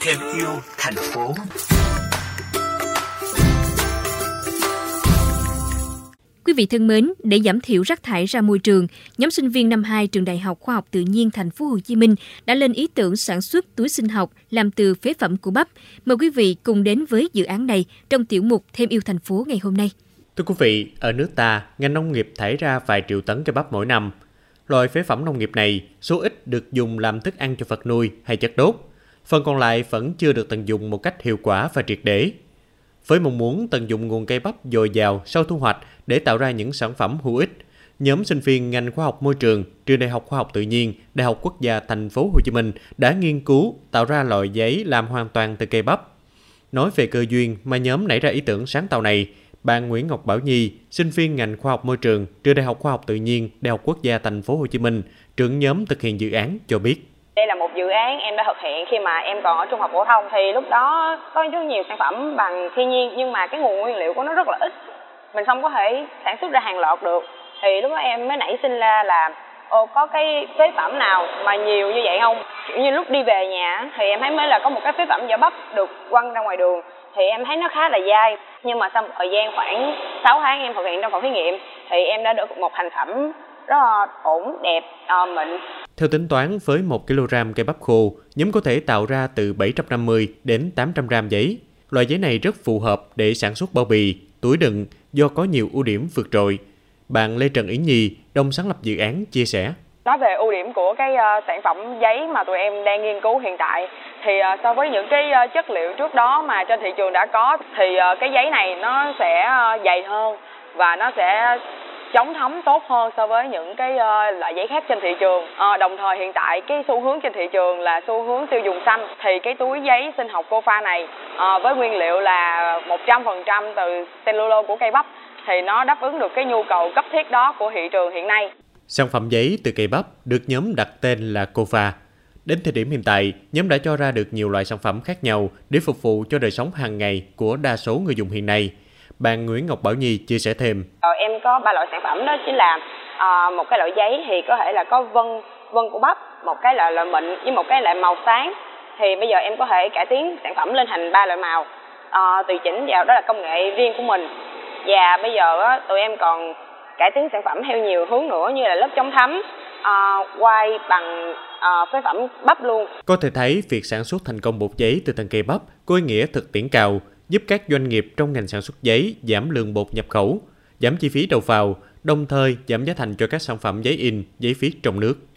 Thêm yêu thành phố. Quý vị thân mến, để giảm thiểu rác thải ra môi trường, nhóm sinh viên năm 2 trường Đại học Khoa học Tự nhiên Thành phố Hồ Chí Minh đã lên ý tưởng sản xuất túi sinh học làm từ phế phẩm của bắp. Mời quý vị cùng đến với dự án này trong tiểu mục Thêm yêu thành phố ngày hôm nay. Thưa quý vị, ở nước ta, ngành nông nghiệp thải ra vài triệu tấn cây bắp mỗi năm. Loại phế phẩm nông nghiệp này số ít được dùng làm thức ăn cho vật nuôi hay chất đốt. Phần còn lại vẫn chưa được tận dụng một cách hiệu quả và triệt để. Với mong muốn tận dụng nguồn cây bắp dồi dào sau thu hoạch để tạo ra những sản phẩm hữu ích, nhóm sinh viên ngành khoa học môi trường, trường Đại học Khoa học Tự nhiên, Đại học Quốc gia Thành phố Hồ Chí Minh đã nghiên cứu tạo ra loại giấy làm hoàn toàn từ cây bắp. Nói về cơ duyên mà nhóm nảy ra ý tưởng sáng tạo này, bạn Nguyễn Ngọc Bảo Nhi, sinh viên ngành khoa học môi trường, trường Đại học Khoa học Tự nhiên, Đại học Quốc gia Thành phố Hồ Chí Minh, trưởng nhóm thực hiện dự án cho biết. Đây là một dự án em đã thực hiện khi mà em còn ở trung học phổ thông thì lúc đó có rất nhiều sản phẩm bằng thiên nhiên nhưng mà cái nguồn nguyên liệu của nó rất là ít. Mình không có thể sản xuất ra hàng loạt được. Thì lúc đó em mới nảy sinh ra là Ồ, có cái phế phẩm nào mà nhiều như vậy không? Kiểu như lúc đi về nhà thì em thấy mới là có một cái phế phẩm vỏ bắp được quăng ra ngoài đường thì em thấy nó khá là dai nhưng mà sau một thời gian khoảng 6 tháng em thực hiện trong phòng thí nghiệm thì em đã được một thành phẩm rất là ổn, đẹp, uh, mịn. Theo tính toán với 1 kg cây bắp khô, nhóm có thể tạo ra từ 750 đến 800 gram giấy. Loại giấy này rất phù hợp để sản xuất bao bì, túi đựng do có nhiều ưu điểm vượt trội. Bạn Lê Trần Yến Nhi, đồng sáng lập dự án, chia sẻ. Nói về ưu điểm của cái uh, sản phẩm giấy mà tụi em đang nghiên cứu hiện tại thì uh, so với những cái uh, chất liệu trước đó mà trên thị trường đã có thì uh, cái giấy này nó sẽ uh, dày hơn và nó sẽ chống thấm tốt hơn so với những cái uh, loại giấy khác trên thị trường. À, đồng thời hiện tại cái xu hướng trên thị trường là xu hướng tiêu dùng xanh thì cái túi giấy sinh học Cofa này à, với nguyên liệu là 100% từ cellulose của cây bắp thì nó đáp ứng được cái nhu cầu cấp thiết đó của thị trường hiện nay. Sản phẩm giấy từ cây bắp được nhóm đặt tên là Cofa. Đến thời điểm hiện tại, nhóm đã cho ra được nhiều loại sản phẩm khác nhau để phục vụ cho đời sống hàng ngày của đa số người dùng hiện nay. Bạn Nguyễn Ngọc Bảo Nhi chia sẻ thêm. Ờ, em có ba loại sản phẩm đó chính là uh, một cái loại giấy thì có thể là có vân vân của bắp, một cái là loại mịn với một cái loại màu sáng. Thì bây giờ em có thể cải tiến sản phẩm lên thành ba loại màu, uh, tùy chỉnh vào đó là công nghệ riêng của mình. Và bây giờ á, tụi em còn cải tiến sản phẩm theo nhiều hướng nữa như là lớp chống thấm, uh, quay bằng uh, phế phẩm bắp luôn. Có thể thấy việc sản xuất thành công bột giấy từ thân cây bắp có ý nghĩa thực tiễn cao, giúp các doanh nghiệp trong ngành sản xuất giấy giảm lượng bột nhập khẩu, giảm chi phí đầu vào, đồng thời giảm giá thành cho các sản phẩm giấy in, giấy viết trong nước.